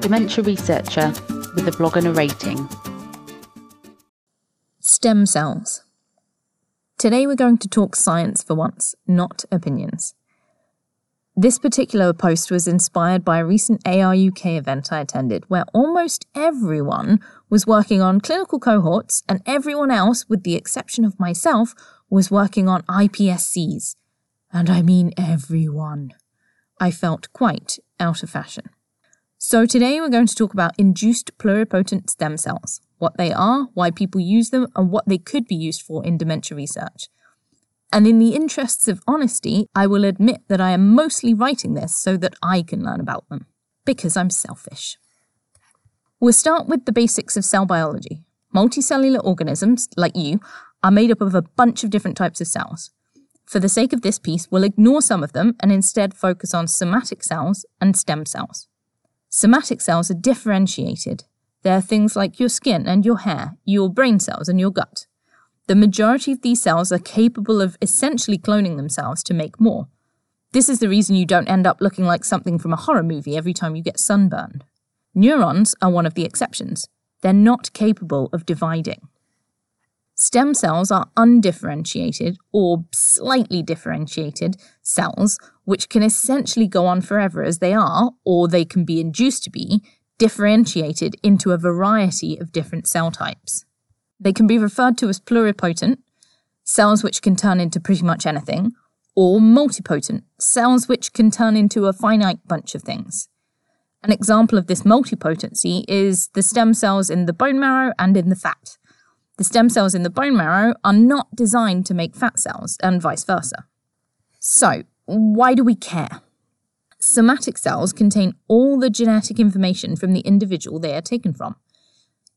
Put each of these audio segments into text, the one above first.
dementia researcher with a blog and a rating. Stem cells. Today we're going to talk science for once, not opinions. This particular post was inspired by a recent ARUK event I attended where almost everyone was working on clinical cohorts and everyone else, with the exception of myself, was working on iPSCs. And I mean everyone. I felt quite out of fashion. So today we're going to talk about induced pluripotent stem cells, what they are, why people use them, and what they could be used for in dementia research. And in the interests of honesty, I will admit that I am mostly writing this so that I can learn about them, because I'm selfish. We'll start with the basics of cell biology. Multicellular organisms, like you, are made up of a bunch of different types of cells. For the sake of this piece, we'll ignore some of them and instead focus on somatic cells and stem cells. Somatic cells are differentiated. They're things like your skin and your hair, your brain cells and your gut. The majority of these cells are capable of essentially cloning themselves to make more. This is the reason you don't end up looking like something from a horror movie every time you get sunburned. Neurons are one of the exceptions. They're not capable of dividing. Stem cells are undifferentiated or slightly differentiated cells, which can essentially go on forever as they are, or they can be induced to be, differentiated into a variety of different cell types. They can be referred to as pluripotent, cells which can turn into pretty much anything, or multipotent, cells which can turn into a finite bunch of things. An example of this multipotency is the stem cells in the bone marrow and in the fat. The stem cells in the bone marrow are not designed to make fat cells, and vice versa. So, why do we care? Somatic cells contain all the genetic information from the individual they are taken from.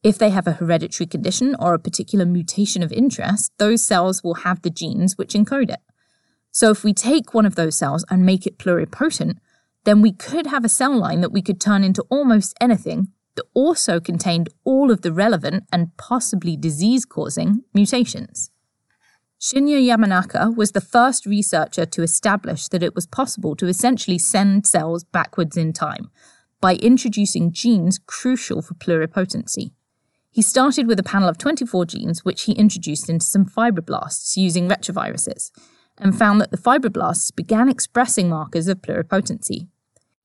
If they have a hereditary condition or a particular mutation of interest, those cells will have the genes which encode it. So, if we take one of those cells and make it pluripotent, then we could have a cell line that we could turn into almost anything that also contained all of the relevant and possibly disease causing mutations. Shinya Yamanaka was the first researcher to establish that it was possible to essentially send cells backwards in time by introducing genes crucial for pluripotency. He started with a panel of 24 genes, which he introduced into some fibroblasts using retroviruses, and found that the fibroblasts began expressing markers of pluripotency,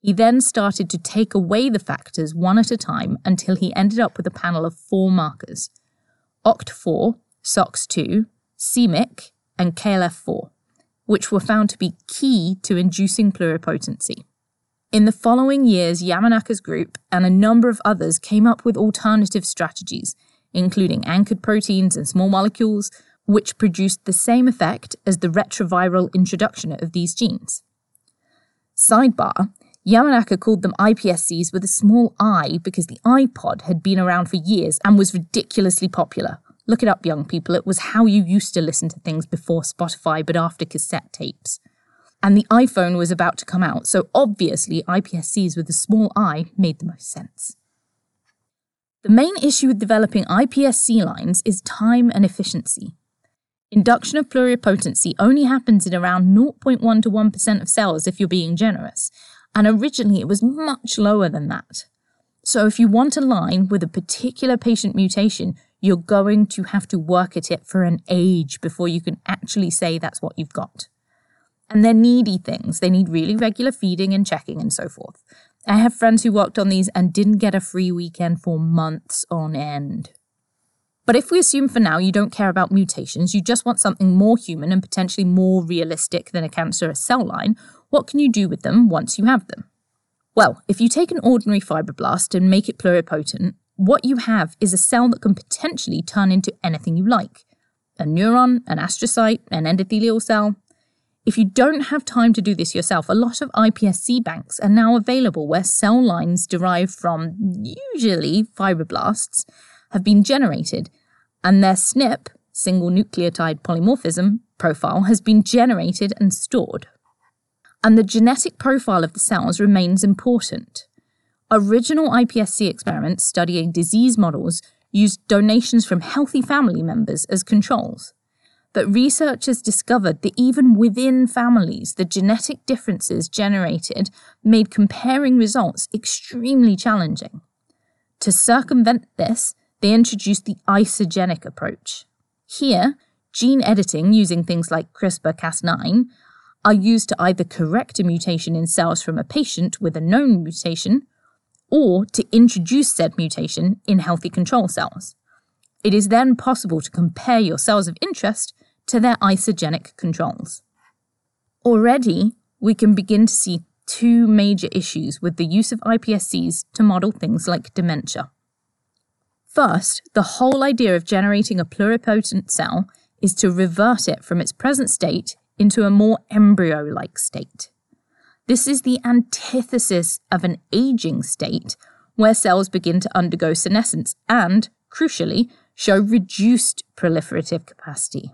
he then started to take away the factors one at a time until he ended up with a panel of four markers OCT4, SOX2, c-Myc, and KLF4, which were found to be key to inducing pluripotency. In the following years, Yamanaka's group and a number of others came up with alternative strategies, including anchored proteins and small molecules, which produced the same effect as the retroviral introduction of these genes. Sidebar Yamanaka called them iPSCs with a small i because the iPod had been around for years and was ridiculously popular. Look it up, young people. It was how you used to listen to things before Spotify, but after cassette tapes. And the iPhone was about to come out, so obviously iPSCs with a small i made the most sense. The main issue with developing iPSC lines is time and efficiency. Induction of pluripotency only happens in around 0.1 to 1% of cells if you're being generous, and originally it was much lower than that. So if you want a line with a particular patient mutation, you're going to have to work at it for an age before you can actually say that's what you've got. And they're needy things. They need really regular feeding and checking and so forth. I have friends who worked on these and didn't get a free weekend for months on end. But if we assume for now you don't care about mutations, you just want something more human and potentially more realistic than a cancerous cell line, what can you do with them once you have them? Well, if you take an ordinary fibroblast and make it pluripotent, what you have is a cell that can potentially turn into anything you like a neuron, an astrocyte, an endothelial cell. If you don't have time to do this yourself, a lot of iPSC banks are now available where cell lines derived from usually fibroblasts have been generated, and their SNP, single nucleotide polymorphism, profile has been generated and stored and the genetic profile of the cells remains important. Original iPSC experiments studying disease models used donations from healthy family members as controls. but researchers discovered that even within families, the genetic differences generated made comparing results extremely challenging. To circumvent this, they introduced the isogenic approach. Here, gene editing using things like CRISPR Cas9 are used to either correct a mutation in cells from a patient with a known mutation or to introduce said mutation in healthy control cells. It is then possible to compare your cells of interest to their isogenic controls. Already, we can begin to see two major issues with the use of iPSCs to model things like dementia. First, the whole idea of generating a pluripotent cell is to revert it from its present state into a more embryo like state. This is the antithesis of an aging state where cells begin to undergo senescence and, crucially, show reduced proliferative capacity.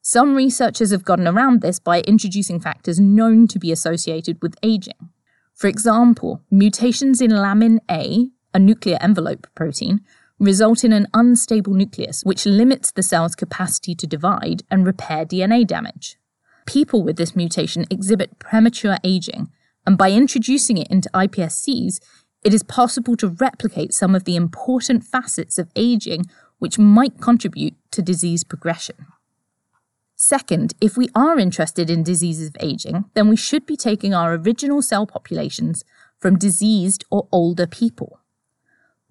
Some researchers have gotten around this by introducing factors known to be associated with aging. For example, mutations in lamin A, a nuclear envelope protein, result in an unstable nucleus, which limits the cell's capacity to divide and repair DNA damage. People with this mutation exhibit premature aging, and by introducing it into iPSCs, it is possible to replicate some of the important facets of aging which might contribute to disease progression. Second, if we are interested in diseases of aging, then we should be taking our original cell populations from diseased or older people.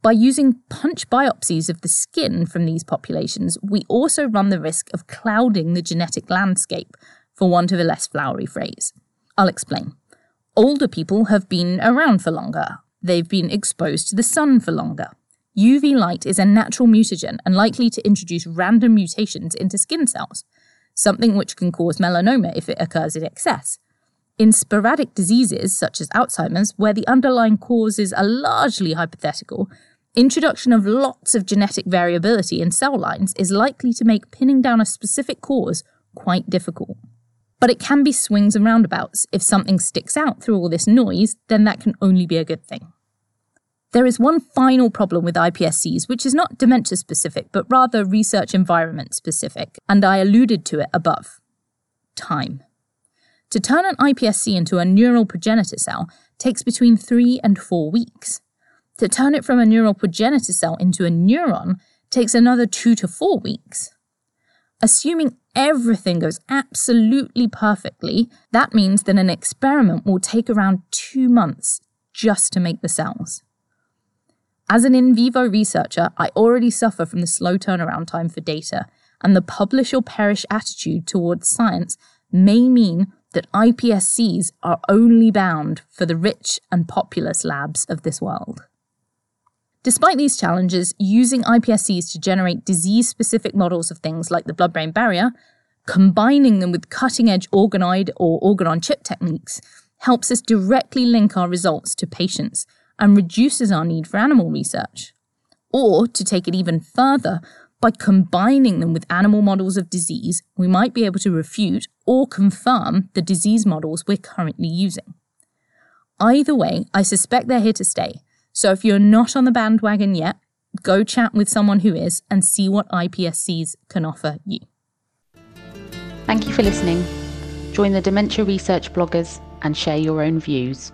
By using punch biopsies of the skin from these populations, we also run the risk of clouding the genetic landscape, for want of a less flowery phrase. I'll explain. Older people have been around for longer, they've been exposed to the sun for longer. UV light is a natural mutagen and likely to introduce random mutations into skin cells something which can cause melanoma if it occurs in excess. In sporadic diseases such as Alzheimer's, where the underlying causes are largely hypothetical, introduction of lots of genetic variability in cell lines is likely to make pinning down a specific cause quite difficult. But it can be swings and roundabouts. If something sticks out through all this noise, then that can only be a good thing. There is one final problem with iPSCs, which is not dementia specific, but rather research environment specific, and I alluded to it above time. To turn an iPSC into a neural progenitor cell takes between three and four weeks. To turn it from a neural progenitor cell into a neuron takes another two to four weeks. Assuming everything goes absolutely perfectly, that means that an experiment will take around two months just to make the cells. As an in vivo researcher, I already suffer from the slow turnaround time for data, and the publish or perish attitude towards science may mean that iPSCs are only bound for the rich and populous labs of this world. Despite these challenges, using iPSCs to generate disease specific models of things like the blood brain barrier, combining them with cutting edge organoid or organ on chip techniques, helps us directly link our results to patients and reduces our need for animal research. Or, to take it even further, by combining them with animal models of disease, we might be able to refute or confirm the disease models we're currently using. Either way, I suspect they're here to stay. So if you're not on the bandwagon yet, go chat with someone who is and see what iPSCs can offer you. Thank you for listening. Join the Dementia Research bloggers and share your own views.